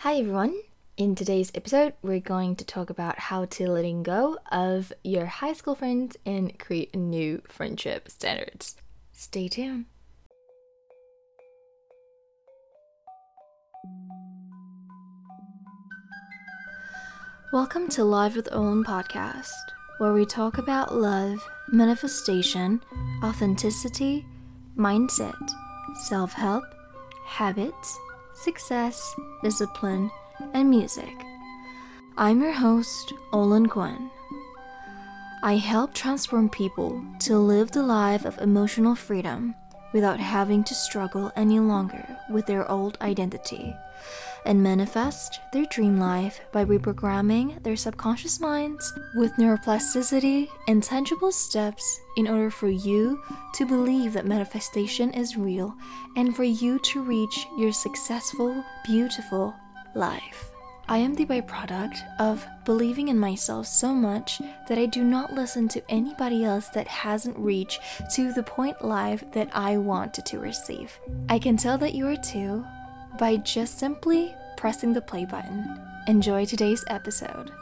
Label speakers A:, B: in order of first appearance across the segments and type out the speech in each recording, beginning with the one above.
A: Hi everyone! In today's episode, we're going to talk about how to letting go of your high school friends and create new friendship standards. Stay tuned. Welcome to Live with Olin podcast, where we talk about love, manifestation, authenticity, mindset, self help, habits, success, discipline, and music. I'm your host, Olin Quinn. I help transform people to live the life of emotional freedom without having to struggle any longer with their old identity and manifest their dream life by reprogramming their subconscious minds with neuroplasticity and tangible steps in order for you to believe that manifestation is real and for you to reach your successful, beautiful life. I am the byproduct of believing in myself so much that I do not listen to anybody else that hasn't reached to the point life that I wanted to receive. I can tell that you are too by just simply pressing the play button. Enjoy today's episode.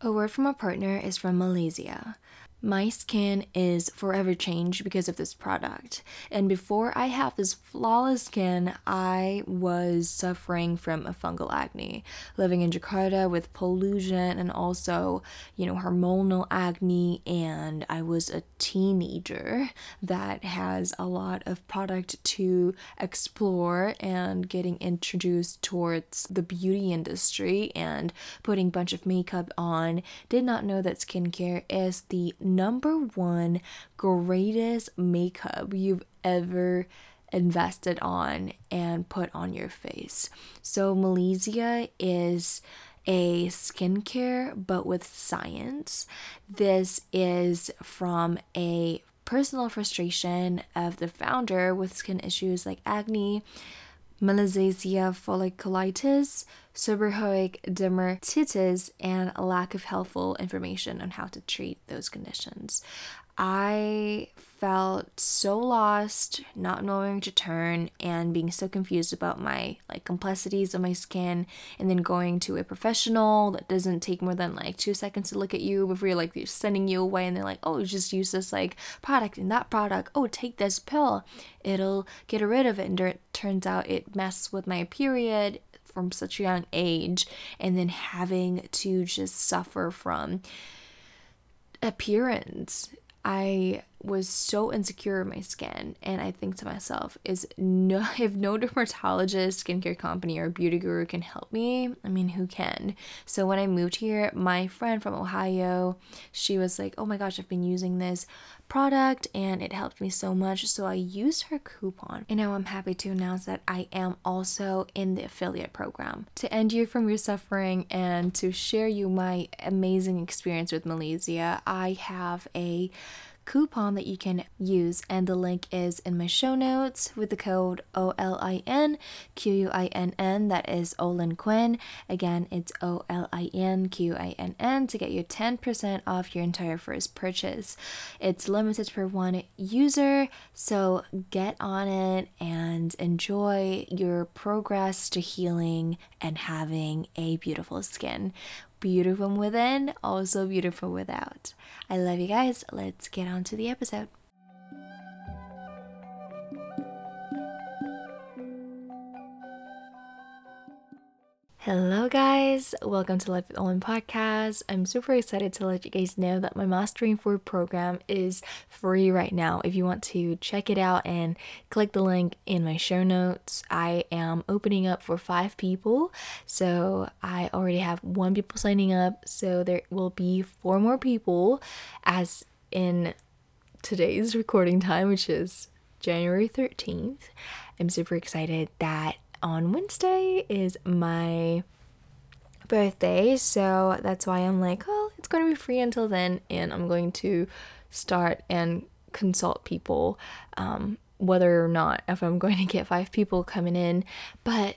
A: A word from a partner is from Malaysia. My skin is forever changed because of this product. And before I have this flawless skin, I was suffering from a fungal acne, living in Jakarta with pollution and also, you know, hormonal acne. And I was a teenager that has a lot of product to explore and getting introduced towards the beauty industry and putting a bunch of makeup on. Did not know that skincare is the number one greatest makeup you've ever invested on and put on your face. So, Malaysia is a skincare but with science. This is from a personal frustration of the founder with skin issues like acne, Malassezia folliculitis, seborrheic dermatitis, and a lack of helpful information on how to treat those conditions. I felt so lost, not knowing where to turn, and being so confused about my like complexities of my skin, and then going to a professional that doesn't take more than like two seconds to look at you before you're like they're sending you away, and they're like, oh, just use this like product and that product. Oh, take this pill, it'll get rid of it. And it turns out it messes with my period from such a young age, and then having to just suffer from appearance. I was so insecure in my skin and I think to myself is no if no dermatologist, skincare company or beauty guru can help me, I mean who can? So when I moved here, my friend from Ohio, she was like, "Oh my gosh, I've been using this product and it helped me so much." So I used her coupon. And now I'm happy to announce that I am also in the affiliate program. To end you from your suffering and to share you my amazing experience with Malaysia, I have a coupon that you can use, and the link is in my show notes with the code O L I N Q U I N N. That is Olin Quinn. Again, it's O L I N Q I N N to get you 10% off your entire first purchase. It's limited for one user, so get on it and enjoy your progress to healing and having a beautiful skin beautiful within, also beautiful without. I love you guys. Let's get on to the episode. Hello, guys. Welcome to Life with Olin podcast. I'm super excited to let you guys know that my Mastering Fear program is free right now. If you want to check it out and click the link in my show notes, I am opening up for five people. So I already have one people signing up. So there will be four more people as in today's recording time, which is January 13th. I'm super excited that on Wednesday is my birthday, so that's why I'm like, oh, it's going to be free until then, and I'm going to start and consult people, um, whether or not if I'm going to get five people coming in, but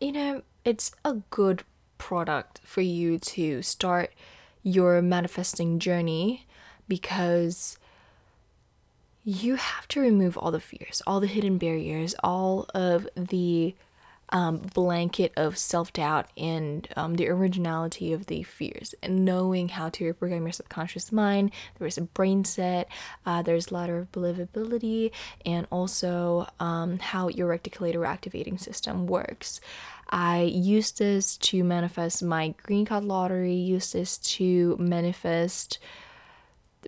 A: you know, it's a good product for you to start your manifesting journey because you have to remove all the fears, all the hidden barriers, all of the um, blanket of self doubt and um, the originality of the fears, and knowing how to reprogram your subconscious mind. There is a brain set, uh, there's ladder of believability, and also um, how your reticular activating system works. I use this to manifest my green card lottery, use this to manifest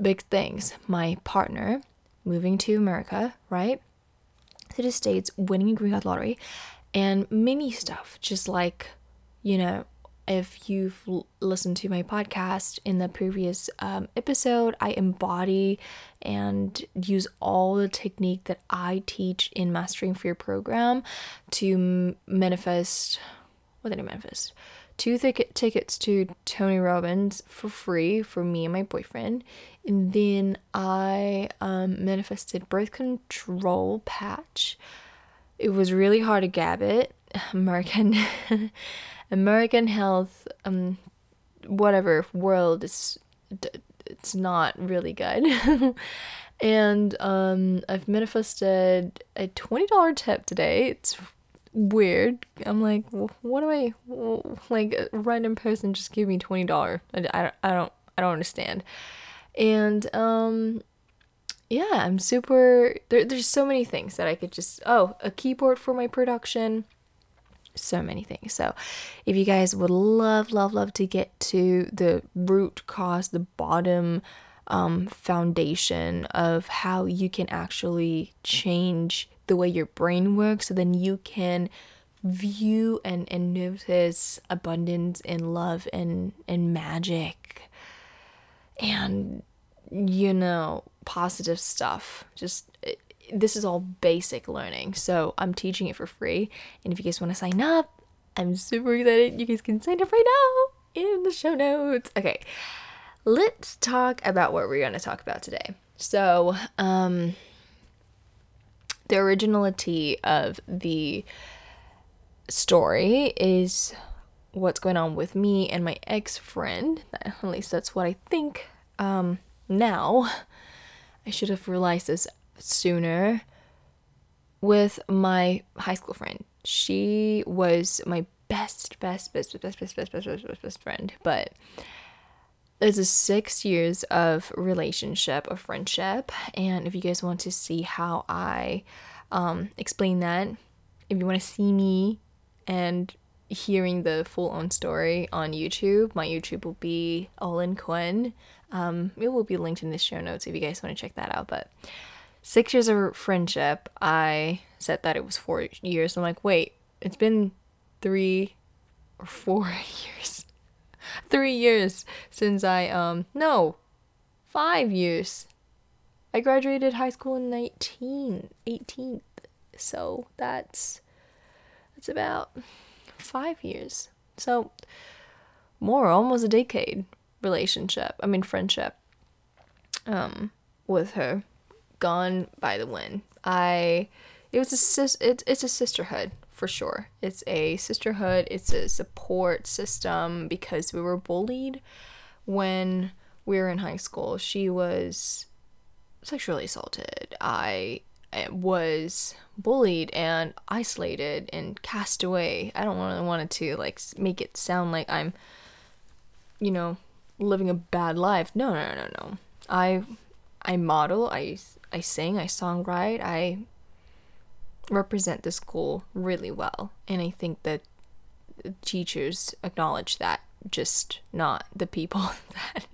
A: big things. My partner moving to America, right? To the States, winning a green card lottery, and mini stuff, just like, you know, if you've l- listened to my podcast in the previous um, episode, I embody and use all the technique that I teach in Mastering Fear program to m- manifest. What did I manifest? Two th- tickets to Tony Robbins for free for me and my boyfriend. And then I um, manifested birth control patch it was really hard to gab it. American American health um whatever world is it's not really good. and um I've manifested a $20 tip today. It's weird. I'm like, what do I like a random person just give me $20. I, I, I don't I don't understand. And um yeah, I'm super. There, there's so many things that I could just. Oh, a keyboard for my production. So many things. So, if you guys would love, love, love to get to the root cause, the bottom um, foundation of how you can actually change the way your brain works, so then you can view and, and notice abundance and love and, and magic and you know positive stuff. Just this is all basic learning. So I'm teaching it for free. And if you guys want to sign up, I'm super excited. You guys can sign up right now in the show notes. Okay. Let's talk about what we're going to talk about today. So, um the originality of the story is what's going on with me and my ex friend. At least that's what I think um, now. I should have realized this sooner with my high school friend. She was my best, best, best, best, best, best, best, best, best, best, best friend. But it's a six years of relationship, of friendship. And if you guys want to see how I um, explain that, if you want to see me and hearing the full on story on YouTube, my YouTube will be Olin Quinn. Um, it will be linked in the show notes if you guys want to check that out. But six years of friendship, I said that it was four years. I'm like, wait, it's been three or four years. Three years since I, um, no, five years. I graduated high school in 19, 18th. So that's, that's about five years. So more, almost a decade relationship, I mean friendship um with her gone by the wind. I it was a sis it, it's a sisterhood for sure. It's a sisterhood, it's a support system because we were bullied when we were in high school. She was sexually assaulted. I eh, was bullied and isolated and cast away. I don't want it to like make it sound like I'm you know living a bad life. No, no, no, no. I I model, I I sing, I songwrite, I represent the school really well. And I think that teachers acknowledge that, just not the people that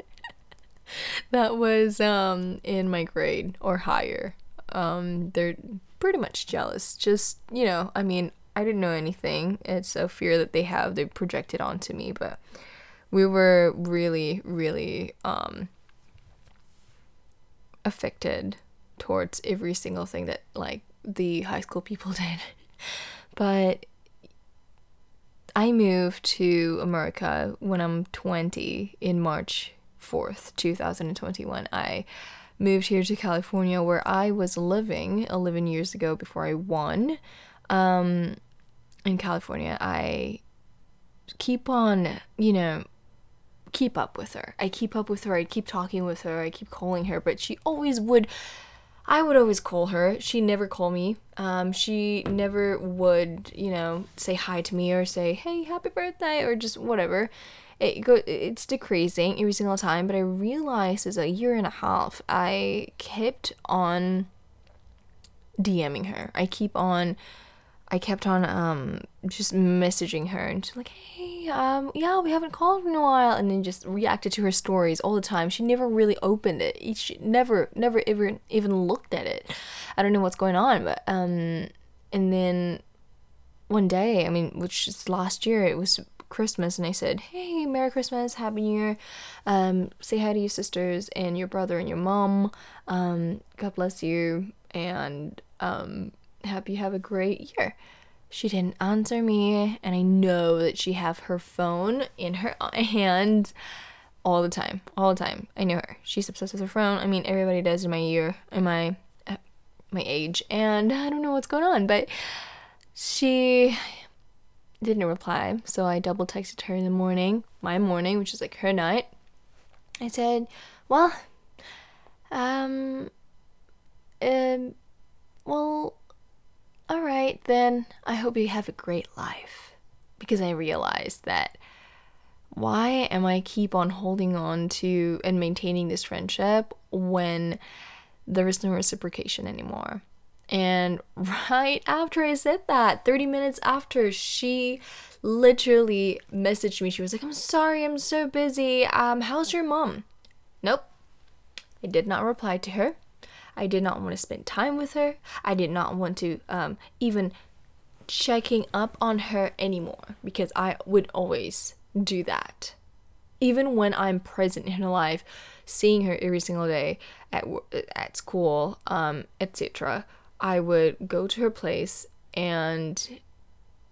A: that was um in my grade or higher. Um they're pretty much jealous. Just, you know, I mean, I didn't know anything. It's a fear that they have they projected onto me, but we were really, really um, affected towards every single thing that like the high school people did. but I moved to America when I'm 20 in March 4th, 2021. I moved here to California where I was living 11 years ago before I won. Um, in California, I keep on, you know, keep up with her. I keep up with her. I keep talking with her. I keep calling her, but she always would. I would always call her. She never call me. Um, she never would, you know, say hi to me or say, "Hey, happy birthday," or just whatever. It go, it's decreasing every single time. But I realized as a year and a half, I kept on DMing her. I keep on I kept on um just messaging her and she's like, hey, um, yeah, we haven't called in a while, and then just reacted to her stories all the time. She never really opened it. She never, never ever even looked at it. I don't know what's going on, but um, and then one day, I mean, which is last year, it was Christmas, and I said, hey, Merry Christmas, Happy New Year. Um, say hi to your sisters and your brother and your mom. Um, God bless you, and um hope you have a great year. She didn't answer me, and I know that she have her phone in her hand all the time, all the time. I know her. She's obsessed with her phone. I mean, everybody does in my year, in my uh, my age, and I don't know what's going on, but she didn't reply. So I double texted her in the morning, my morning, which is like her night. I said, "Well, um, um, well, all right, then I hope you have a great life. Because I realized that why am I keep on holding on to and maintaining this friendship when there is no reciprocation anymore? And right after I said that, 30 minutes after, she literally messaged me. She was like, I'm sorry, I'm so busy. Um, how's your mom? Nope. I did not reply to her. I did not want to spend time with her. I did not want to um, even checking up on her anymore because I would always do that. Even when I'm present in her life, seeing her every single day at at school, um, etc., I would go to her place and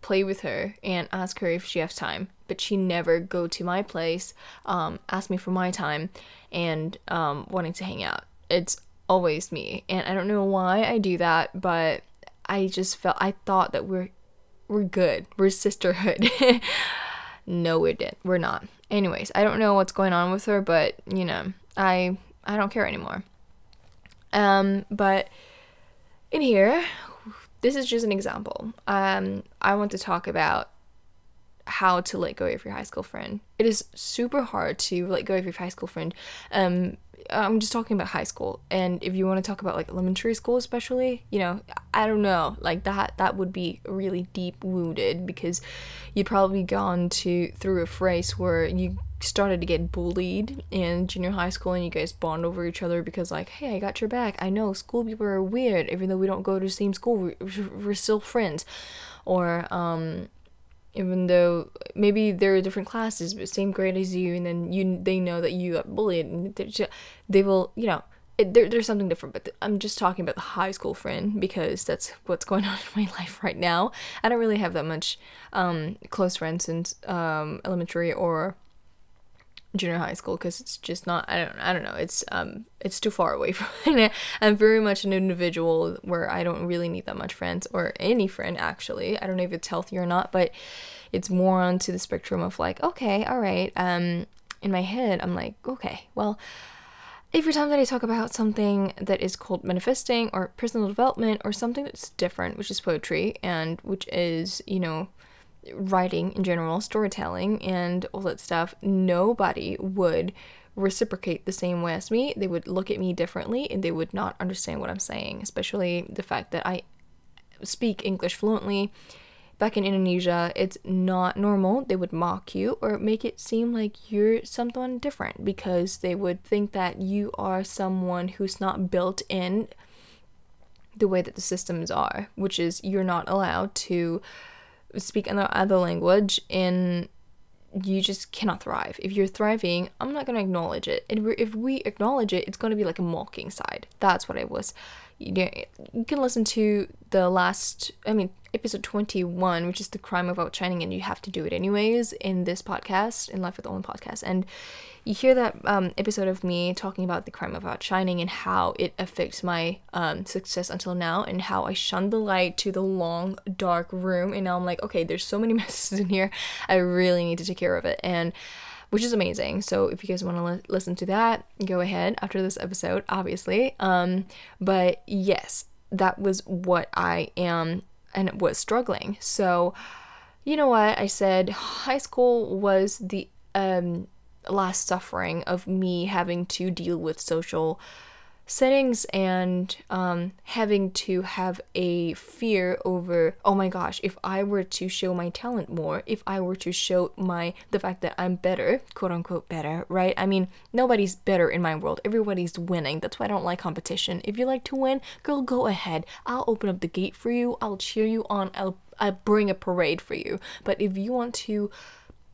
A: play with her and ask her if she has time. But she never go to my place, um, ask me for my time, and um, wanting to hang out. It's always me. And I don't know why I do that, but I just felt I thought that we're we're good. We're sisterhood. no, we didn't. We're not. Anyways, I don't know what's going on with her, but you know, I I don't care anymore. Um, but in here, this is just an example. Um, I want to talk about how to let go of your high school friend. It is super hard to let go of your high school friend. Um, I'm just talking about high school, and if you want to talk about like elementary school, especially, you know, I don't know, like that that would be really deep wounded because you'd probably gone to through a phase where you started to get bullied in junior high school and you guys bond over each other because like hey i got your back. I know school people are weird even though we don't go to the same school. We're, we're still friends. Or um even though maybe they're different classes but same grade as you and then you they know that you got bullied and just, they will you know it, there, there's something different but i'm just talking about the high school friend because that's what's going on in my life right now. I don't really have that much um, close friends since um, elementary or junior high school because it's just not I don't I don't know it's um it's too far away from it. I'm very much an individual where I don't really need that much friends or any friend actually. I don't know if it's healthy or not, but it's more onto the spectrum of like okay, all right. Um in my head I'm like, okay, well every time that I talk about something that is called manifesting or personal development or something that's different, which is poetry and which is, you know, writing in general, storytelling, and all that stuff, nobody would reciprocate the same way as me. They would look at me differently and they would not understand what I'm saying, especially the fact that I speak English fluently. Back in Indonesia, it's not normal. They would mock you or make it seem like you're someone different because they would think that you are someone who's not built in the way that the systems are, which is you're not allowed to speak another language and you just cannot thrive. If you're thriving, I'm not going to acknowledge it. And if we acknowledge it, it's going to be like a mocking side. That's what I was you, you can listen to the last, I mean, episode 21, which is the crime of outshining, and you have to do it anyways in this podcast, in Life with Olin podcast. And you hear that um, episode of me talking about the crime of outshining and how it affects my um, success until now, and how I shunned the light to the long, dark room. And now I'm like, okay, there's so many messes in here. I really need to take care of it. And which is amazing. So if you guys want to li- listen to that, go ahead after this episode, obviously. Um, but yes, that was what I am and was struggling. So, you know what? I said high school was the um, last suffering of me having to deal with social settings and um, having to have a fear over oh my gosh if i were to show my talent more if i were to show my the fact that i'm better quote unquote better right? I mean nobody's better in my world. Everybody's winning. That's why i don't like competition. If you like to win girl go ahead. I'll open up the gate for you. I'll cheer you on. I'll, I'll bring a parade for you. But if you want to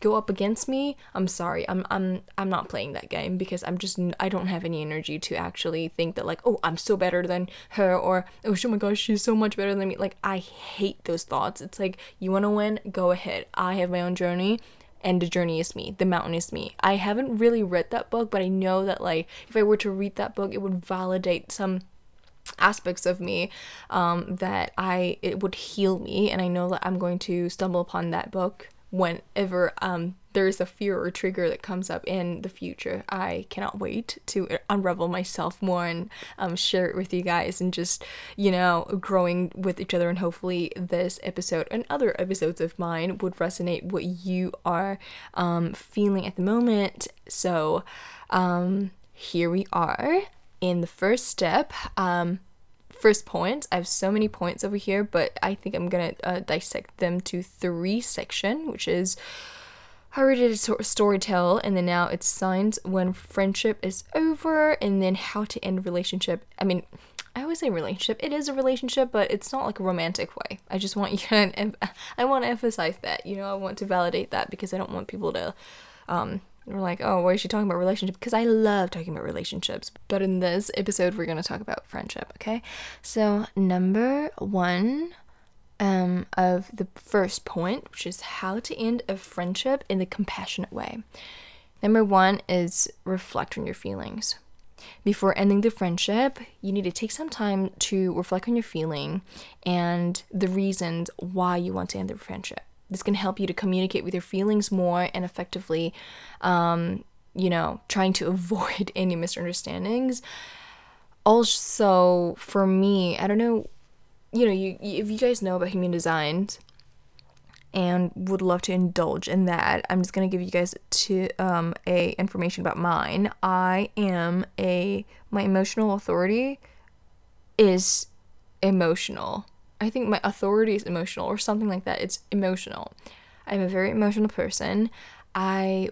A: go up against me, I'm sorry. I'm I'm I'm not playing that game because I'm just I don't have any energy to actually think that like, oh, I'm so better than her or oh, oh my gosh, she's so much better than me. Like I hate those thoughts. It's like you want to win, go ahead. I have my own journey and the journey is me. The mountain is me. I haven't really read that book, but I know that like if I were to read that book, it would validate some aspects of me um, that I it would heal me and I know that I'm going to stumble upon that book whenever um, there is a fear or trigger that comes up in the future. I cannot wait to unravel myself more and um, share it with you guys and just, you know, growing with each other. And hopefully, this episode and other episodes of mine would resonate what you are um, feeling at the moment. So, um, here we are in the first step. Um, first points. I have so many points over here, but I think I'm gonna uh, dissect them to three section, which is how we did a storytell, and then now it's signs when friendship is over, and then how to end relationship. I mean, I always say relationship. It is a relationship, but it's not like a romantic way. I just want you to, I want to emphasize that. You know, I want to validate that because I don't want people to um, we're like, oh, why is she talking about relationships? Because I love talking about relationships. But in this episode, we're going to talk about friendship, okay? So, number one um, of the first point, which is how to end a friendship in the compassionate way. Number one is reflect on your feelings. Before ending the friendship, you need to take some time to reflect on your feeling and the reasons why you want to end the friendship. This can help you to communicate with your feelings more and effectively, um, you know, trying to avoid any misunderstandings. Also, for me, I don't know, you know, you, if you guys know about human designs and would love to indulge in that, I'm just gonna give you guys to um, a information about mine. I am a my emotional authority is emotional I think my authority is emotional or something like that. It's emotional. I'm a very emotional person. I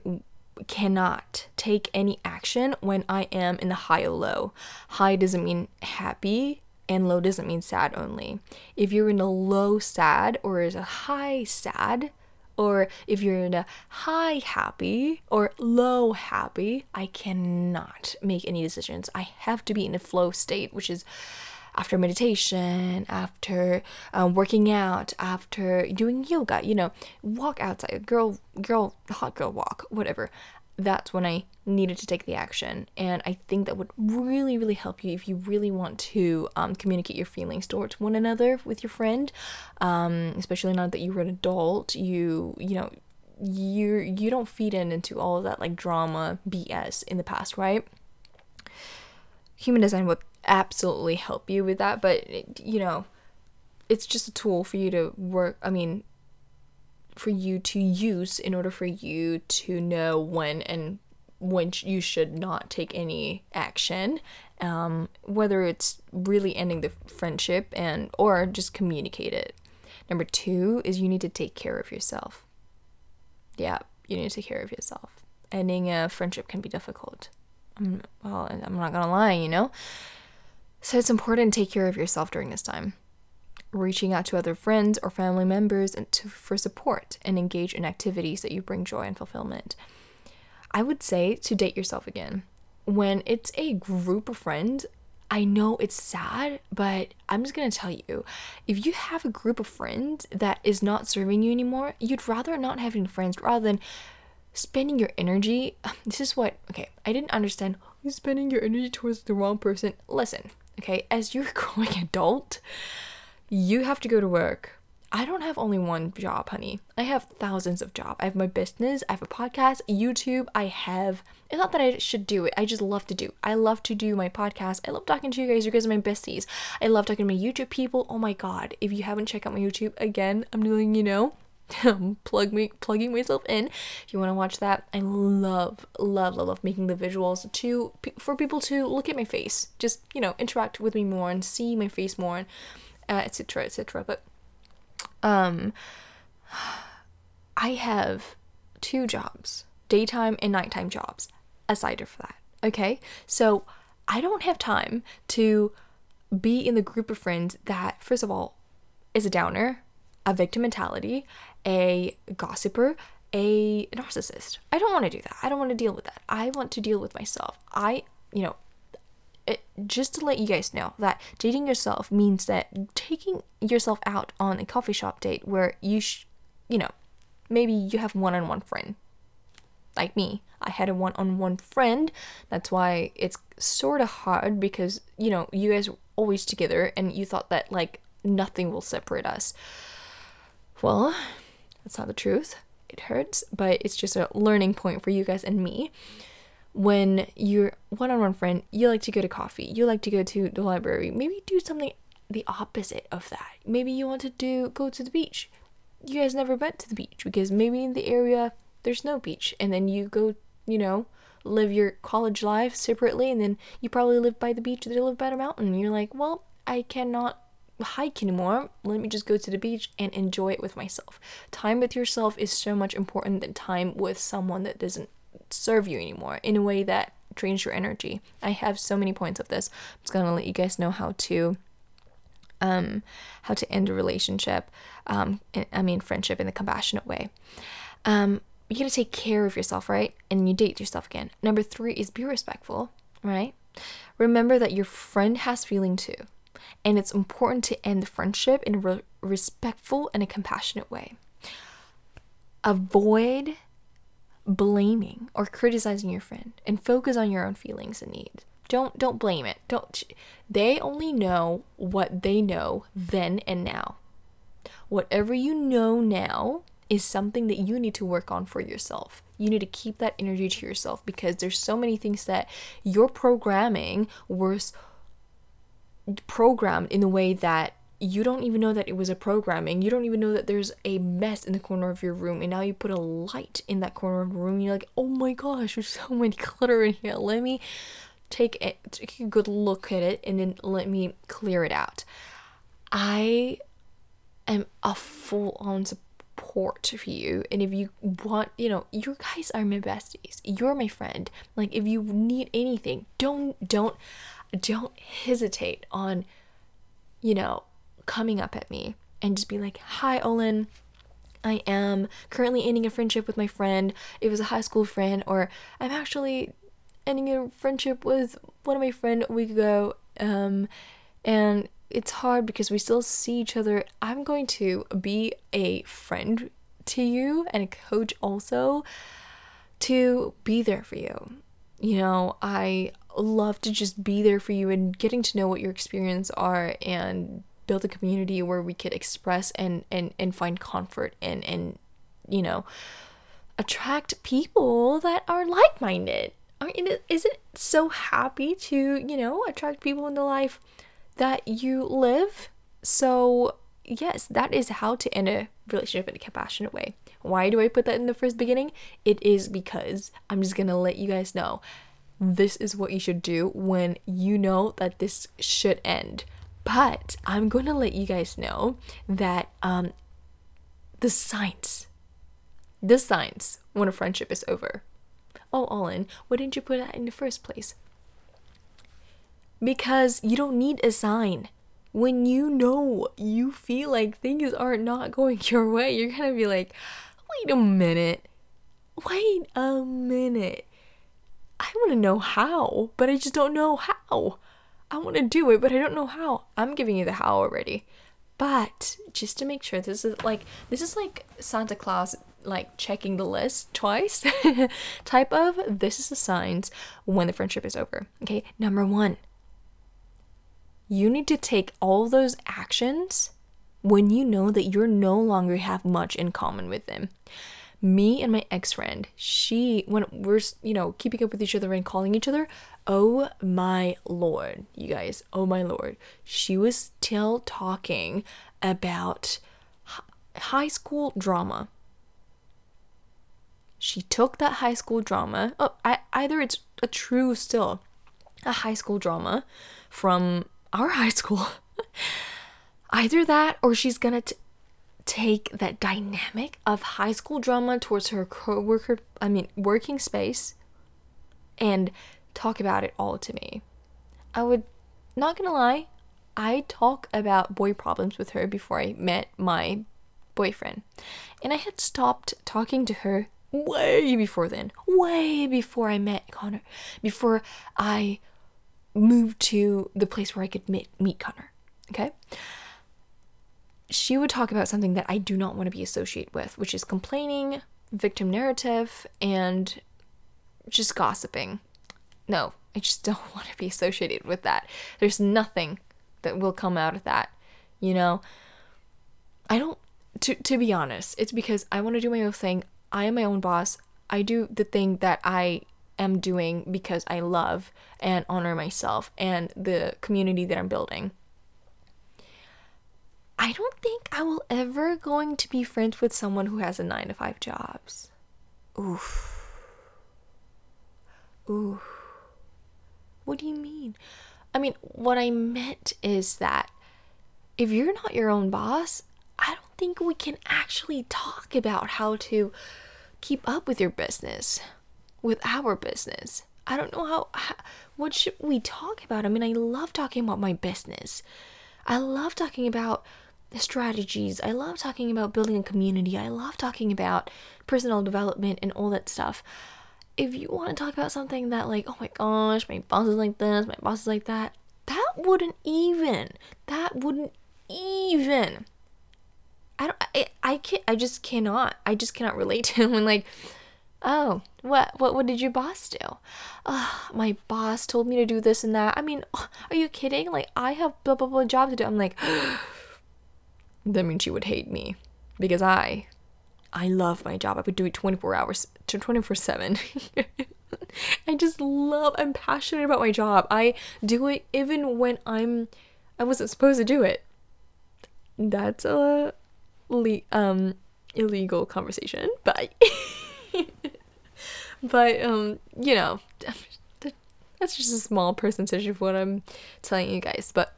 A: cannot take any action when I am in the high or low. High doesn't mean happy and low doesn't mean sad only. If you're in a low sad or is a high sad, or if you're in a high happy or low happy, I cannot make any decisions. I have to be in a flow state, which is after meditation, after um, working out, after doing yoga, you know, walk outside, girl, girl, hot girl walk, whatever. That's when I needed to take the action. And I think that would really, really help you if you really want to um, communicate your feelings towards one another with your friend. Um, especially now that you're an adult, you, you know, you you don't feed in into all of that like drama BS in the past, right? Human design would absolutely help you with that, but it, you know, it's just a tool for you to work. I mean, for you to use in order for you to know when and when you should not take any action um, whether it's really ending the friendship and or just communicate it. Number two is you need to take care of yourself. Yeah you need to take care of yourself. Ending a friendship can be difficult. I'm, well i'm not gonna lie you know so it's important to take care of yourself during this time. Reaching out to other friends or family members to, for support and engage in activities that you bring joy and fulfillment. I would say to date yourself again. When it's a group of friends, I know it's sad, but I'm just gonna tell you if you have a group of friends that is not serving you anymore, you'd rather not have any friends rather than spending your energy. This is what, okay, I didn't understand. Spending your energy towards the wrong person. Listen, okay, as you're growing adult, you have to go to work I don't have only one job, honey. I have thousands of jobs. I have my business, I have a podcast, YouTube, I have it's not that I should do it. I just love to do. I love to do my podcast. I love talking to you guys. You guys are my besties. I love talking to my YouTube people. Oh my god. If you haven't checked out my YouTube, again, I'm doing, you know, plug me plugging myself in. If you want to watch that i love love love love making the visuals to for people to look at my face. Just you know interact with me more and see my face more and uh, etc etc but um, I have two jobs, daytime and nighttime jobs, aside of that. Okay, so I don't have time to be in the group of friends that, first of all, is a downer, a victim mentality, a gossiper, a narcissist. I don't want to do that. I don't want to deal with that. I want to deal with myself. I, you know, it, just to let you guys know that dating yourself means that taking yourself out on a coffee shop date where you, sh- you know, maybe you have one on one friend. Like me, I had a one on one friend. That's why it's sort of hard because, you know, you guys were always together and you thought that like nothing will separate us. Well, that's not the truth. It hurts, but it's just a learning point for you guys and me when you're one on one friend, you like to go to coffee, you like to go to the library, maybe do something the opposite of that. Maybe you want to do go to the beach. You guys never went to the beach because maybe in the area there's no beach, and then you go, you know, live your college life separately, and then you probably live by the beach, or they live by a mountain. You're like, well, I cannot hike anymore. Let me just go to the beach and enjoy it with myself. Time with yourself is so much important than time with someone that doesn't serve you anymore in a way that drains your energy. I have so many points of this. I'm just gonna let you guys know how to um how to end a relationship um i mean friendship in a compassionate way um you gotta take care of yourself right and you date yourself again number three is be respectful right remember that your friend has feeling too and it's important to end the friendship in a re- respectful and a compassionate way avoid blaming or criticizing your friend and focus on your own feelings and needs. Don't don't blame it. Don't they only know what they know then and now. Whatever you know now is something that you need to work on for yourself. You need to keep that energy to yourself because there's so many things that your programming was programmed in a way that you don't even know that it was a programming. You don't even know that there's a mess in the corner of your room, and now you put a light in that corner of the room. You're like, oh my gosh, there's so much clutter in here. Let me take a, take a good look at it, and then let me clear it out. I am a full on support for you, and if you want, you know, you guys are my besties. You're my friend. Like, if you need anything, don't don't don't hesitate on, you know coming up at me and just be like, Hi, Olin. I am currently ending a friendship with my friend. It was a high school friend, or I'm actually ending a friendship with one of my friend a week ago. Um, and it's hard because we still see each other. I'm going to be a friend to you and a coach also to be there for you. You know, I love to just be there for you and getting to know what your experience are and build a community where we could express and and and find comfort and and you know attract people that are like-minded. Aren't is it so happy to you know attract people in the life that you live? So yes that is how to end a relationship in a compassionate way why do i put that in the first beginning it is because i'm just gonna let you guys know this is what you should do when you know that this should end but I'm to let you guys know that um, the signs, the signs when a friendship is over. Oh, Olin, why didn't you put that in the first place? Because you don't need a sign. When you know you feel like things are not going your way, you're gonna be like, wait a minute. Wait a minute. I wanna know how, but I just don't know how. I want to do it, but I don't know how. I'm giving you the how already. But just to make sure this is like this is like Santa Claus like checking the list twice type of this is the signs when the friendship is over. Okay? Number 1. You need to take all those actions when you know that you're no longer have much in common with them. Me and my ex-friend she when we're you know keeping up with each other and calling each other oh my lord you guys oh my lord. She was still talking about high school drama. She took that high school drama oh I, either it's a true still a high school drama from our high school either that or she's gonna t- take that dynamic of high school drama towards her co-worker i mean working space and talk about it all to me. I would not gonna lie i talk about boy problems with her before i met my boyfriend. And i had stopped talking to her way before then way before i met connor before i moved to the place where i could meet, meet connor okay she would talk about something that I do not want to be associated with, which is complaining, victim narrative, and just gossiping. No, I just don't want to be associated with that. There's nothing that will come out of that, you know? I don't to to be honest, it's because I want to do my own thing. I am my own boss. I do the thing that I am doing because I love and honor myself and the community that I'm building. I don't think I will ever going to be friends with someone who has a 9 to 5 jobs. Oof. Oof. What do you mean? I mean, what I meant is that if you're not your own boss, I don't think we can actually talk about how to keep up with your business, with our business. I don't know how, how what should we talk about? I mean, I love talking about my business. I love talking about strategies. I love talking about building a community. I love talking about personal development and all that stuff. If you want to talk about something that, like, oh my gosh, my boss is like this, my boss is like that, that wouldn't even. That wouldn't even. I don't. I, I can't. I just cannot. I just cannot relate to him when like, oh, what what what did your boss do? Uh, my boss told me to do this and that. I mean, are you kidding? Like I have blah blah blah job to do. I'm like that means she would hate me because I I love my job. I would do it 24 hours to 24 7. I just love, I'm passionate about my job. I do it even when I'm, I wasn't supposed to do it. That's a le- um, illegal conversation, but, but, um, you know, that's just a small percentage of what I'm telling you guys. But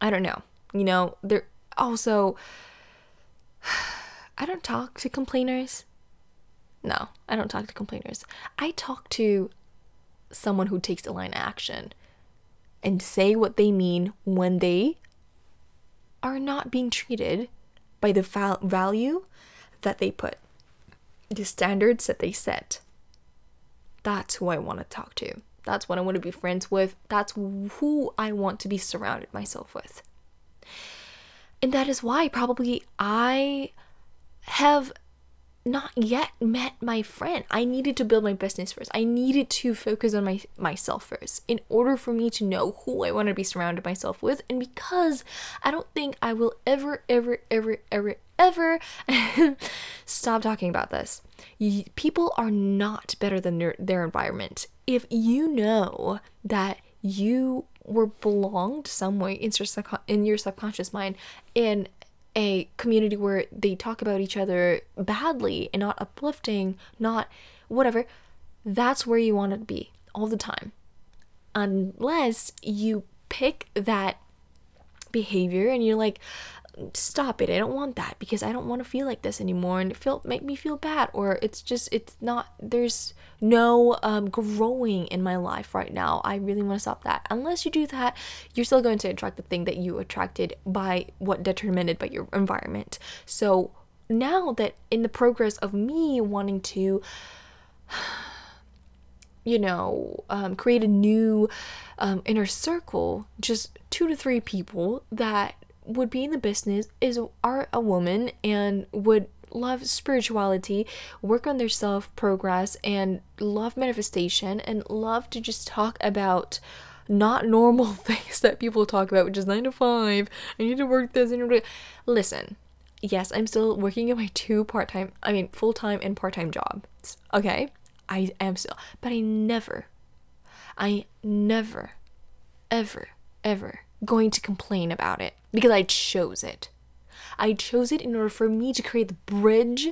A: I don't know. You know, there, also, I don't talk to complainers. No, I don't talk to complainers. I talk to someone who takes a line action and say what they mean when they are not being treated by the val- value that they put, the standards that they set. That's who I want to talk to. That's what I want to be friends with. That's who I want to be surrounded myself with. And that is why probably I have not yet met my friend. I needed to build my business first. I needed to focus on my myself first in order for me to know who I want to be surrounded myself with and because I don't think I will ever ever ever ever ever stop talking about this. People are not better than their, their environment. If you know that you were belonged some way in your, in your subconscious mind in a community where they talk about each other badly and not uplifting, not whatever, that's where you want to be all the time. Unless you pick that behavior and you're like, stop it i don't want that because i don't want to feel like this anymore and it feel make me feel bad or it's just it's not there's no um, growing in my life right now. I really want to stop that. Unless you do that you're still going to attract the thing that you attracted by what determined by your environment. So now that in the progress of me wanting to you know, um, create a new um, inner circle, just two to three people that would be in the business is are a woman and would love spirituality, work on their self progress, and love manifestation, and love to just talk about not normal things that people talk about, which is nine to five. I need to work this and listen. Yes, I'm still working at my two part time, I mean, full time and part time jobs. Okay, I am still, but I never, I never, ever, ever going to complain about it because I chose it. I chose it in order for me to create the bridge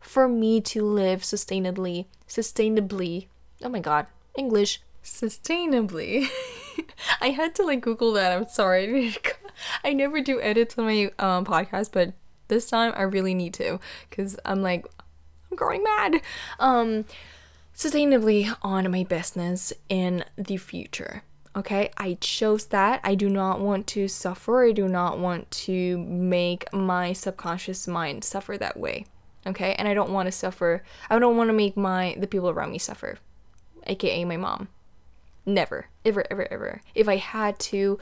A: for me to live sustainably, sustainably. Oh my god, English, sustainably. I had to like Google that. I'm sorry. I never do edits on my um, podcast, but this time I really need to because I'm like, I'm growing mad. Um, sustainably on my business in the future. Okay, I chose that. I do not want to suffer. I do not want to make my subconscious mind suffer that way. Okay, and I don't want to suffer. I don't want to make my the people around me suffer, aka my mom. Never, ever, ever, ever. If I had to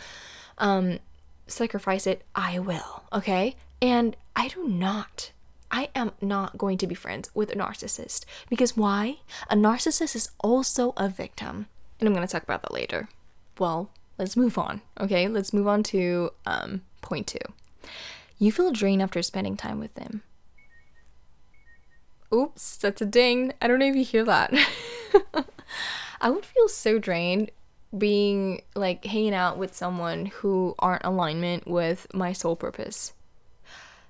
A: um, sacrifice it, I will. Okay, and I do not. I am not going to be friends with a narcissist because why? A narcissist is also a victim, and I'm going to talk about that later well, let's move on. Okay, let's move on to um, point two. You feel drained after spending time with them. Oops, that's a ding. I don't know if you hear that. I would feel so drained being like hanging out with someone who aren't alignment with my sole purpose.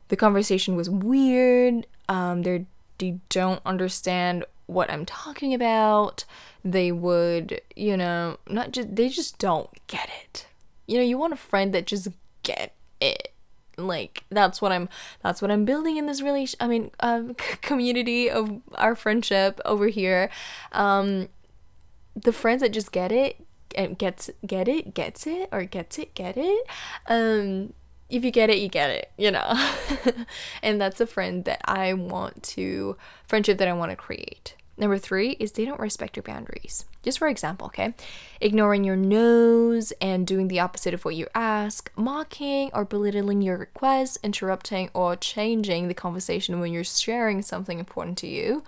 A: The conversation was weird. Um, they don't understand what I'm talking about. They would, you know, not just they just don't get it. You know, you want a friend that just get it. Like that's what I'm that's what I'm building in this relation I mean, um community of our friendship over here. Um the friends that just get it and gets get it, gets it or gets it, get it. Um if you get it, you get it, you know. and that's a friend that I want to friendship that I want to create. Number three is they don't respect your boundaries. Just for example, okay? Ignoring your no's and doing the opposite of what you ask, mocking or belittling your requests, interrupting or changing the conversation when you're sharing something important to you,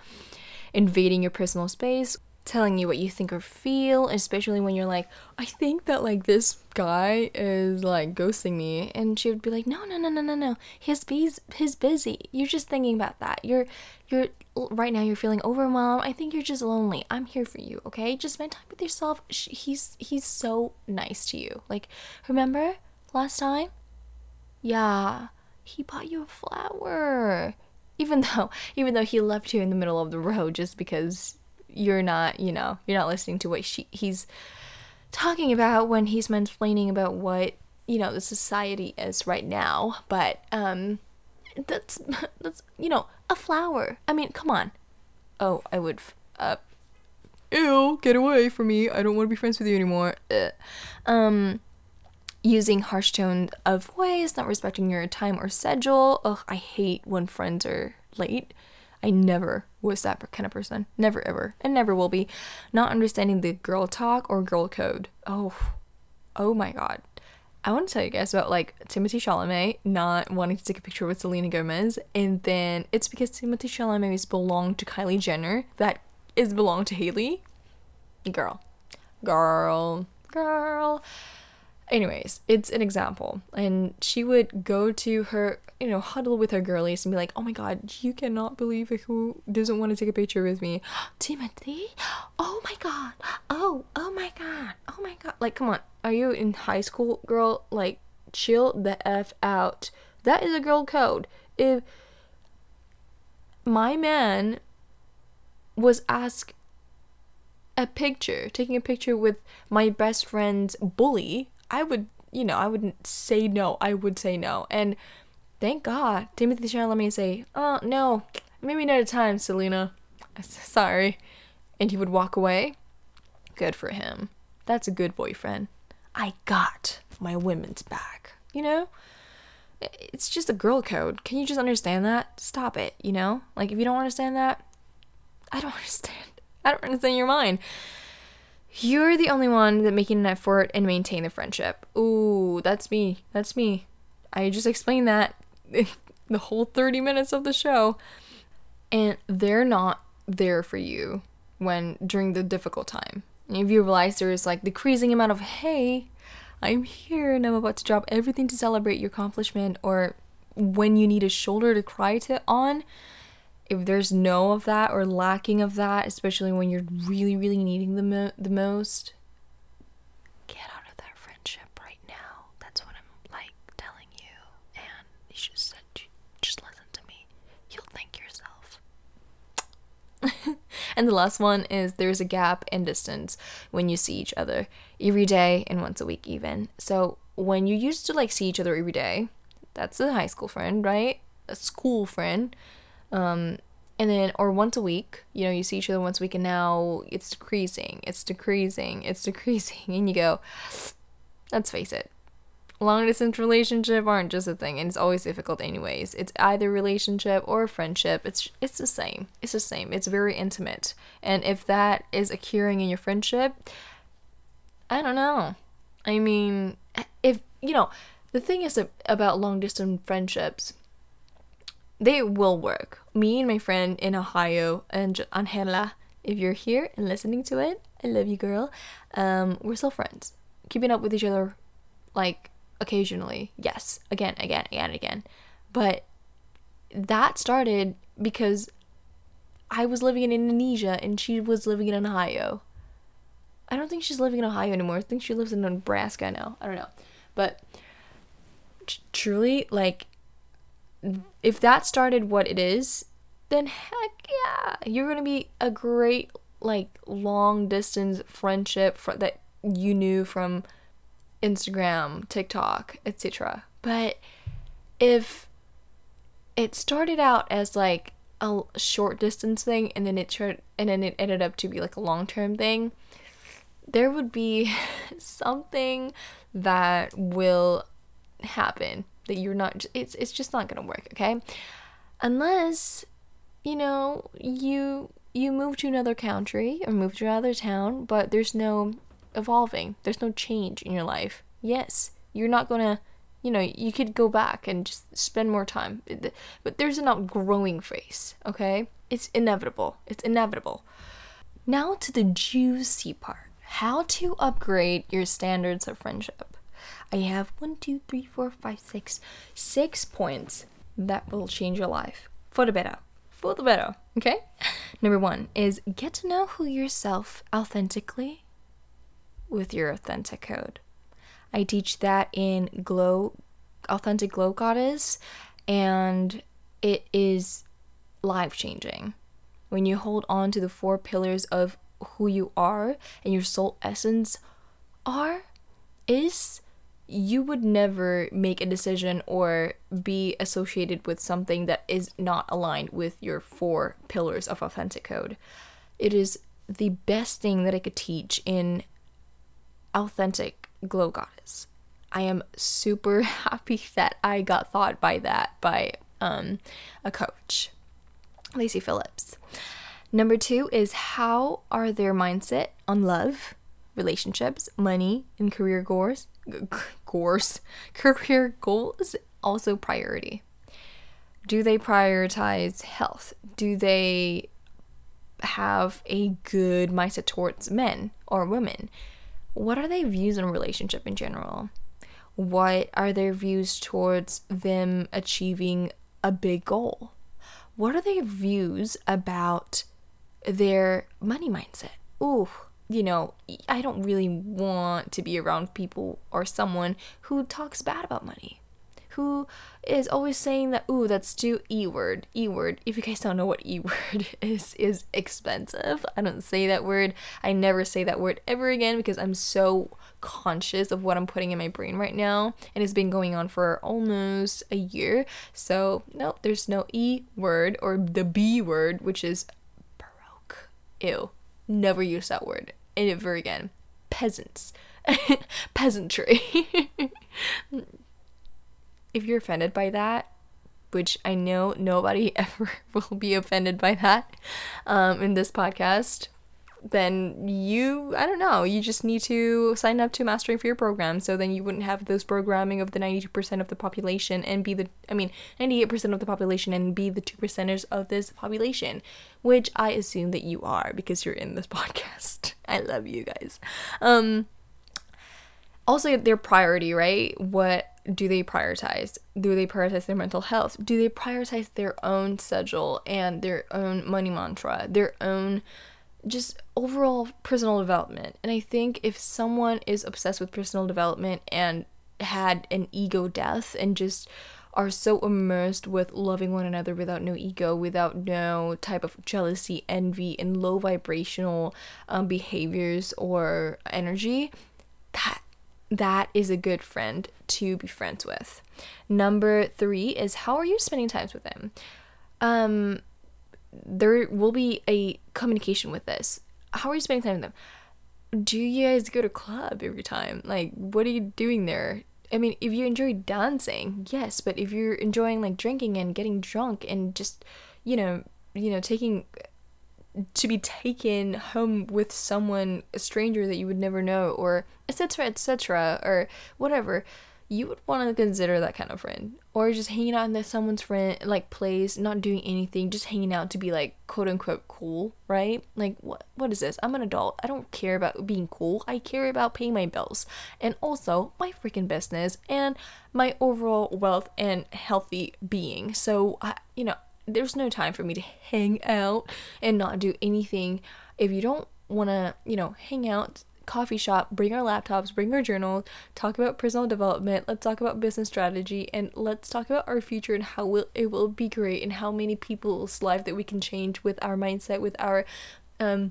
A: invading your personal space, telling you what you think or feel, especially when you're like, I think that like this guy is like ghosting me, and she would be like, No, no, no, no, no, no. He's he's he's busy. You're just thinking about that. You're you're right now. You're feeling overwhelmed. I think you're just lonely. I'm here for you. Okay, just spend time with yourself. He's he's so nice to you. Like, remember last time? Yeah, he bought you a flower even though even though he left you in the middle of the road just because you're not, you know, you're not listening to what she he's talking about when he's mansplaining about what, you know, the society is right now. But um that's that's you know, a flower. I mean, come on. Oh, I would uh ew, get away from me. I don't want to be friends with you anymore. Ugh. Um using harsh tone of voice, not respecting your time or schedule. Ugh, I hate when friends are late. I never was that kind of person. Never ever. And never will be. Not understanding the girl talk or girl code. Oh, oh my god. I want to tell you guys about like Timothée Chalamet not wanting to take a picture with Selena Gomez, and then it's because Timothée Chalamet is belonged to Kylie Jenner that is belonged to Hailey. Girl, girl, girl anyways, it's an example. And she would go to her, you know, huddle with her girlies and be like, oh my god, you cannot believe who doesn't want to take a picture with me. Timothée? Oh my god. Oh, oh my god. Oh my god. Like, come on. Are you in high school, girl? Like, chill the F out. That is a girl code. If my man was asked a picture, taking a picture with my best friend's bully, I would, you know, I wouldn't say no. I would say no. And thank God, Timothée Chalamet let me say, "Oh no, maybe not a time, Selena. Sorry," and he would walk away. Good for him. That's a good boyfriend. I got my women's back. You know, it's just a girl code. Can you just understand that? Stop it. You know, like if you don't understand that, I don't understand. I don't understand your mind. You're the only one that making an effort and maintain the friendship. Ooh, that's me. That's me. I just explained that the whole 30 minutes of the show. And they're not there for you when during the difficult time. If you realize there's like decreasing amount of, hey, I'm here and I'm about to drop everything to celebrate your accomplishment, or when you need a shoulder to cry to on, if there's no of that or lacking of that, especially when you're really, really needing the, mo- the most, get out of that friendship right now. That's what I'm like telling you. And you should just listen to me. You'll thank yourself. and the last one is there's a gap in distance when you see each other every day and once a week, even. So when you used to like see each other every day, that's a high school friend, right? A school friend um, and then, or once a week, you know, you see each other once a week, and now it's decreasing, it's decreasing, it's decreasing, and you go, let's face it, long distance relationship aren't just a thing, and it's always difficult anyways. It's either relationship or friendship. It's it's the same. It's the same. It's very intimate, and if that is occurring in your friendship, I don't know. I mean, if you know, the thing is about long distance friendships they will work. Me and my friend in Ohio, and Angela, if you're here and listening to it, I love you, girl. Um, we're still friends, keeping up with each other, like occasionally. Yes, again, again, again, again. But that started because I was living in Indonesia and she was living in Ohio. I don't think she's living in Ohio anymore. I think she lives in Nebraska now. I don't know. But t- truly, like, if that started what it is, then heck yeah, you're gonna be a great like long distance friendship for, that you knew from Instagram, TikTok, etc. But if it started out as like a short distance thing and then it turned and then it ended up to be like a long term thing, there would be something that will happen that you're not it's it's just not going to work, okay? Unless you know, you you move to another country or move to another town, but there's no evolving. There's no change in your life. Yes, you're not going to you know, you could go back and just spend more time. But there's an outgrowing phase, okay? It's inevitable. It's inevitable. Now to the juicy part how to upgrade your standards of friendship. I have one, two, three, four, five, six, six points that will change your life for the better. For the better, okay? Number one is get to know who yourself authentically with your authentic code. I teach that in Glow, Authentic Glow Goddess, and it is life changing. When you hold on to the four pillars of who you are and your soul essence are, is you would never make a decision or be associated with something that is not aligned with your four pillars of authentic code. It is the best thing that I could teach in authentic glow goddess. I am super happy that I got thought by that by um, a coach, Lacy Phillips. Number two is how are their mindset on love, relationships, money, and career goals course, career goals also priority. Do they prioritize health? Do they have a good mindset towards men or women? What are their views on relationship in general? What are their views towards them achieving a big goal? What are their views about their money mindset? Ooh, you know, I don't really want to be around people or someone who talks bad about money. Who is always saying that, ooh, that's too E word. E word. If you guys don't know what E word is, is expensive. I don't say that word. I never say that word ever again because I'm so conscious of what I'm putting in my brain right now. And it's been going on for almost a year. So, no, there's no E word or the B word, which is baroque. Ew. Never use that word ever again. Peasants. Peasantry. if you're offended by that, which I know nobody ever will be offended by that um, in this podcast, then you I don't know, you just need to sign up to Mastering Fear program so then you wouldn't have those programming of the 92% of the population and be the I mean 98% of the population and be the 2 percenters of this population, which I assume that you are because you're in this podcast. I love you guys. Um also their priority, right? What do they prioritize? Do they prioritize their mental health? Do they prioritize their own schedule and their own money mantra, their own just overall personal development. And I think if someone is obsessed with personal development and had an ego death and just are so immersed with loving one another without no ego, without no type of jealousy, envy, and low vibrational um, behaviors or energy, that that is a good friend to be friends with. Number three is how are you spending times with them? Um, there will be a communication with this. How are you spending time with them? Do you guys go to club every time? Like, what are you doing there? I mean, if you enjoy dancing, yes, but if you're enjoying like drinking and getting drunk and just, you know, you know, taking to be taken home with someone a stranger that you would never know or etc etc or whatever you would want to consider that kind of friend. Or just hanging out in the someone's friend like place not doing anything just hanging out to be like quote unquote cool right? Like what what is this? I'm an adult. I don't care about being cool. I care about paying my bills. And also my freaking business and my overall wealth and healthy being. So I, you know there's no time for me to hang out and not do anything. If you don't want to you know hang out coffee shop, bring our laptops, bring our journals, talk about personal development, let's talk about business strategy, and let's talk about our future and how will, it will be great and how many people's life that we can change with our mindset, with our um,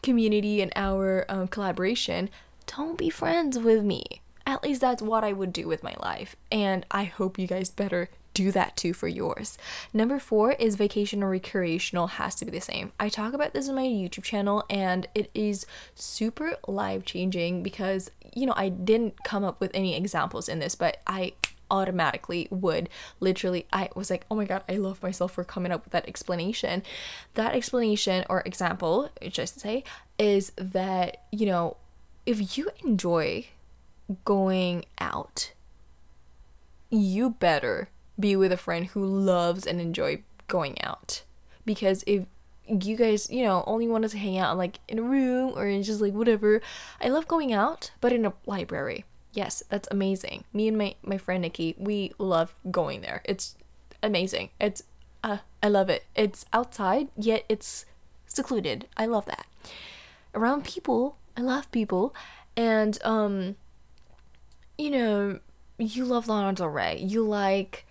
A: community and our um, collaboration. Don't be friends with me. At least that's what I would do with my life. And I hope you guys better do that too for yours. Number four is vacation or recreational has to be the same. I talk about this in my YouTube channel and it is super life changing because, you know, I didn't come up with any examples in this, but I automatically would literally i was like oh my god i love myself for coming up with that explanation that explanation or example just to say is that you know if you enjoy going out you better be with a friend who loves and enjoy going out. Because if you guys, you know, only wanted to hang out like in a room or just like whatever, I love going out, but in a library. Yes, that's amazing. Me and my my friend Nikki, we love going there. It's amazing. It's uh I love it. It's outside, yet it's secluded. I love that. Around people, I love people and um you know, you love Lana Del Rey. You like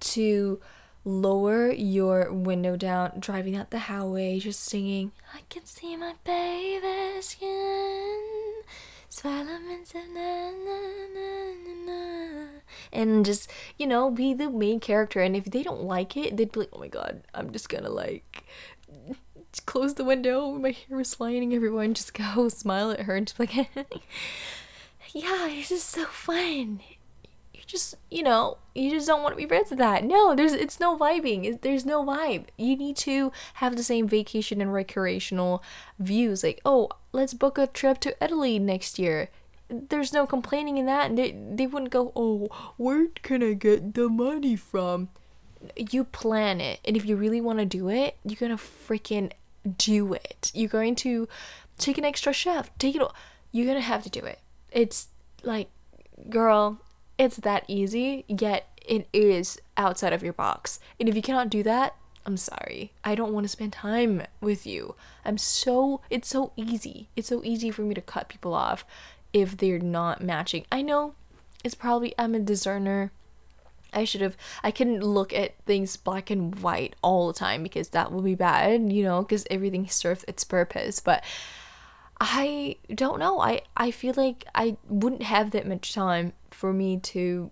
A: to lower your window down, driving out the highway, just singing, I can see my baby's skin. Swallowing some na, na, na, na, and just you know be the main character and if they don't like it they'd be like oh my god i'm just gonna like close the window my hair is flying everyone just go smile at her and just like yeah this is so fun just you know you just don't want to be friends with that. No there's it's no vibing. There's no vibe. You need to have the same vacation and recreational views like oh let's book a trip to italy next year. There's no complaining in that and they, they wouldn't go oh where can i get the money from? You plan it and if you really want to do it you're gonna freaking do it. You're going to take an extra chef take it all you're gonna have to do it. It's like girl it's that easy, yet it is outside of your box. And if you cannot do that, I'm sorry. I don't want to spend time with you. I'm so, it's so easy. It's so easy for me to cut people off if they're not matching. I know it's probably, I'm a discerner. I should have, I couldn't look at things black and white all the time because that would be bad, you know, because everything serves its purpose. But I don't know. I, I feel like I wouldn't have that much time for me to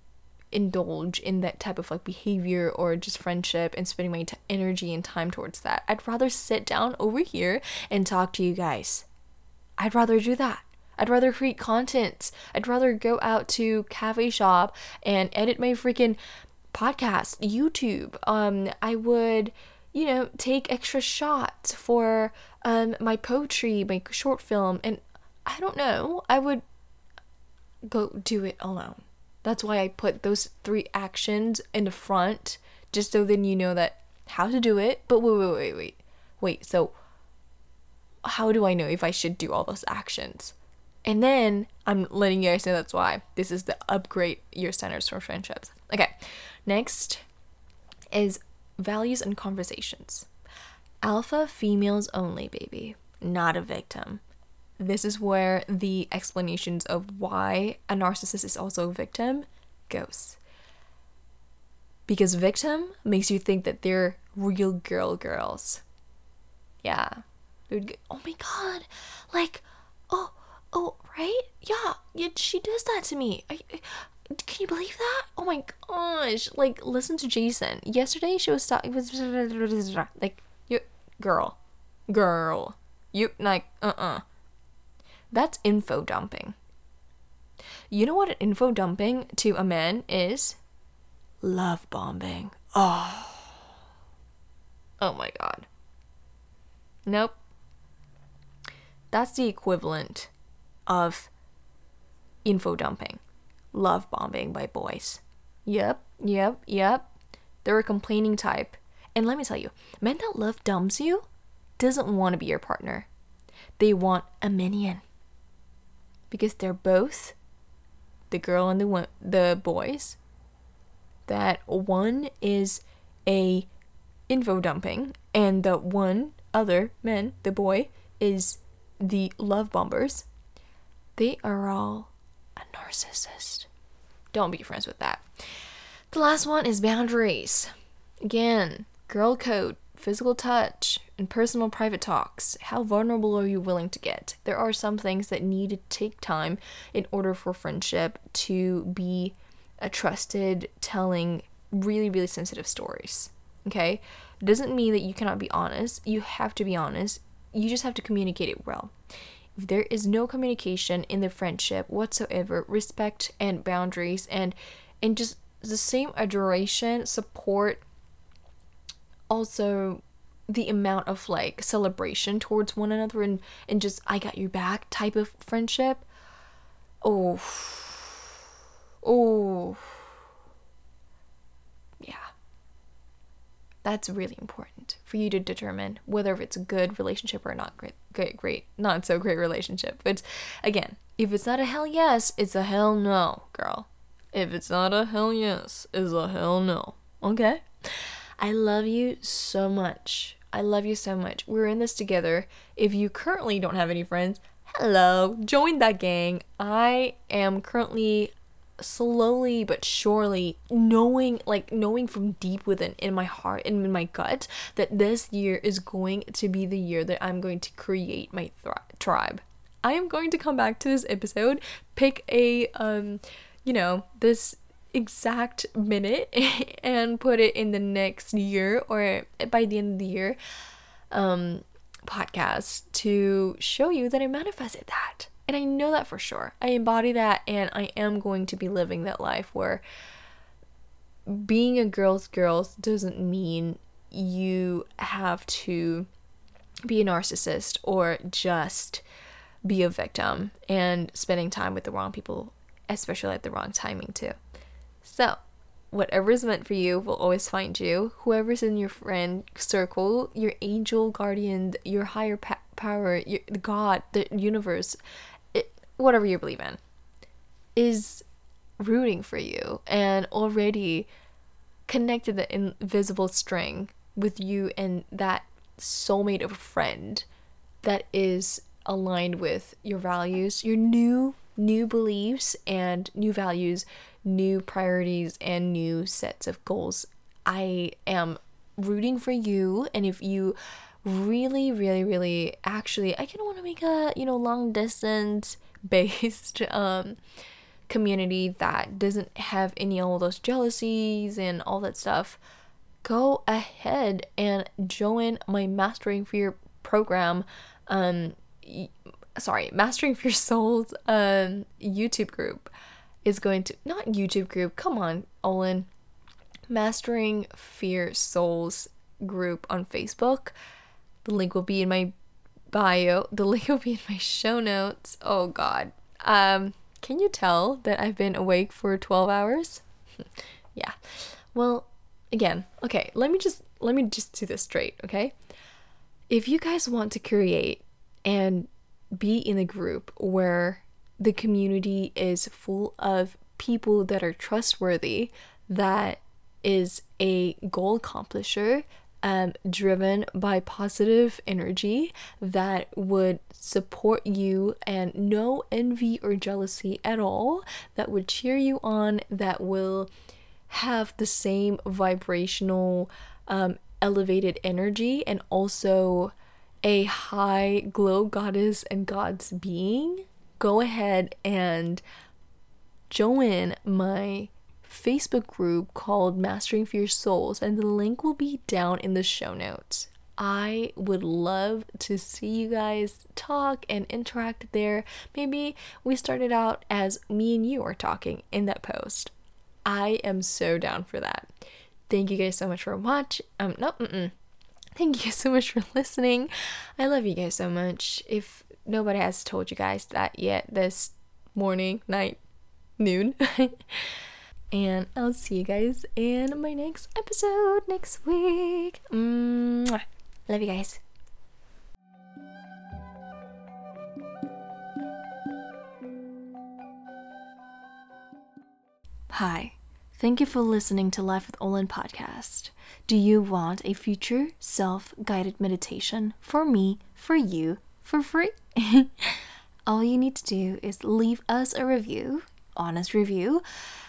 A: indulge in that type of like behavior or just friendship and spending my t- energy and time towards that. I'd rather sit down over here and talk to you guys. I'd rather do that. I'd rather create content. I'd rather go out to cafe shop and edit my freaking podcast, YouTube. Um I would you know, take extra shots for um, my poetry, my short film, and I don't know, I would go do it alone. That's why I put those three actions in the front, just so then you know that how to do it. But wait, wait, wait, wait, wait. So, how do I know if I should do all those actions? And then I'm letting you guys know that's why this is the upgrade your standards for friendships. Okay, next is values and conversations. Alpha females only, baby, not a victim. This is where the explanations of why a narcissist is also a victim goes. Because victim makes you think that they're real girl girls. Yeah. Oh my god. Like, oh, oh, right? Yeah, yeah she does that to me. I, can you believe that? Oh my gosh! Like, listen to Jason. Yesterday, she was talking. Like, you girl, girl, you like, uh, uh-uh. uh That's info dumping. You know what an info dumping to a man is? Love bombing. Oh. Oh my god. Nope. That's the equivalent of info dumping love bombing by boys. Yep, yep, yep. They're a complaining type. And let me tell you, men that love dumps you doesn't want to be your partner. They want a minion. Because they're both the girl and the the boys. That one is a info dumping and the one other man, the boy, is the love bombers. They are all a narcissist. Don't be friends with that. The last one is boundaries. Again, girl code, physical touch, and personal private talks. How vulnerable are you willing to get? There are some things that need to take time in order for friendship to be a trusted, telling really, really sensitive stories. Okay? It doesn't mean that you cannot be honest. You have to be honest. You just have to communicate it well there is no communication in the friendship whatsoever, respect and boundaries and and just the same adoration, support, also the amount of like celebration towards one another and, and just I got your back type of friendship. Oh oh That's really important for you to determine whether it's a good relationship or not great, great, great, not so great relationship. But again, if it's not a hell yes, it's a hell no, girl. If it's not a hell yes, it's a hell no. Okay? I love you so much. I love you so much. We're in this together. If you currently don't have any friends, hello, join that gang. I am currently slowly but surely knowing like knowing from deep within in my heart and in my gut that this year is going to be the year that I'm going to create my th- tribe. I am going to come back to this episode, pick a um you know, this exact minute and put it in the next year or by the end of the year um podcast to show you that I manifested that. And I know that for sure. I embody that and I am going to be living that life where being a girl's girl doesn't mean you have to be a narcissist or just be a victim and spending time with the wrong people, especially at the wrong timing, too. So, whatever is meant for you will always find you. Whoever's in your friend circle, your angel guardian, your higher pa- power, your God, the universe, whatever you believe in, is rooting for you and already connected the invisible string with you and that soulmate of a friend that is aligned with your values, your new new beliefs and new values, new priorities and new sets of goals. I am rooting for you and if you really really really actually I kind of want to make a, you know, long distance based um, community that doesn't have any all those jealousies and all that stuff, go ahead and join my Mastering Fear program. Um, sorry, Mastering Fear Souls um, YouTube group is going to not YouTube group. Come on, Olin. Mastering Fear Souls group on Facebook. The link will be in my bio. The link will be in my show notes. Oh god. Um can you tell that I've been awake for 12 hours? yeah. Well, again, okay, let me just let me just do this straight, okay? If you guys want to create and be in a group where the community is full of people that are trustworthy, that is a goal accomplisher, um, driven by positive energy that would support you and no envy or jealousy at all, that would cheer you on, that will have the same vibrational, um, elevated energy, and also a high glow goddess and god's being, go ahead and join my Facebook group called Mastering Fear Souls, and the link will be down in the show notes. I would love to see you guys talk and interact there. Maybe we started out as me and you are talking in that post. I am so down for that. Thank you guys so much for watching. Um, no, mm-mm. Thank you so much for listening. I love you guys so much. If nobody has told you guys that yet this morning, night, noon. and I'll see you guys in my next episode next week. Mwah. Love you guys. Hi. Thank you for listening to Life with Olin podcast. Do you want a future self guided meditation for me, for you, for free? All you need to do is leave us a review, honest review,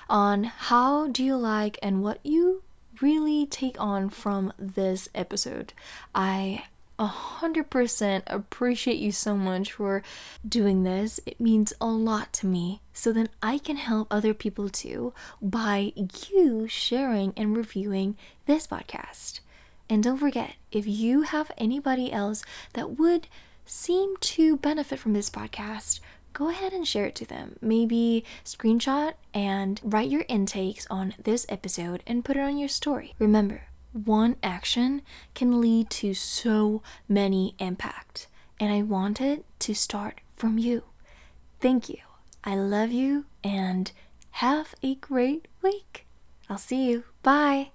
A: on how do you like and what you really take on from this episode. I 100% appreciate you so much for doing this. It means a lot to me. So then I can help other people too by you sharing and reviewing this podcast. And don't forget, if you have anybody else that would seem to benefit from this podcast, go ahead and share it to them. Maybe screenshot and write your intakes on this episode and put it on your story. Remember, one action can lead to so many impact. And I want it to start from you. Thank you. I love you and have a great week. I'll see you. Bye.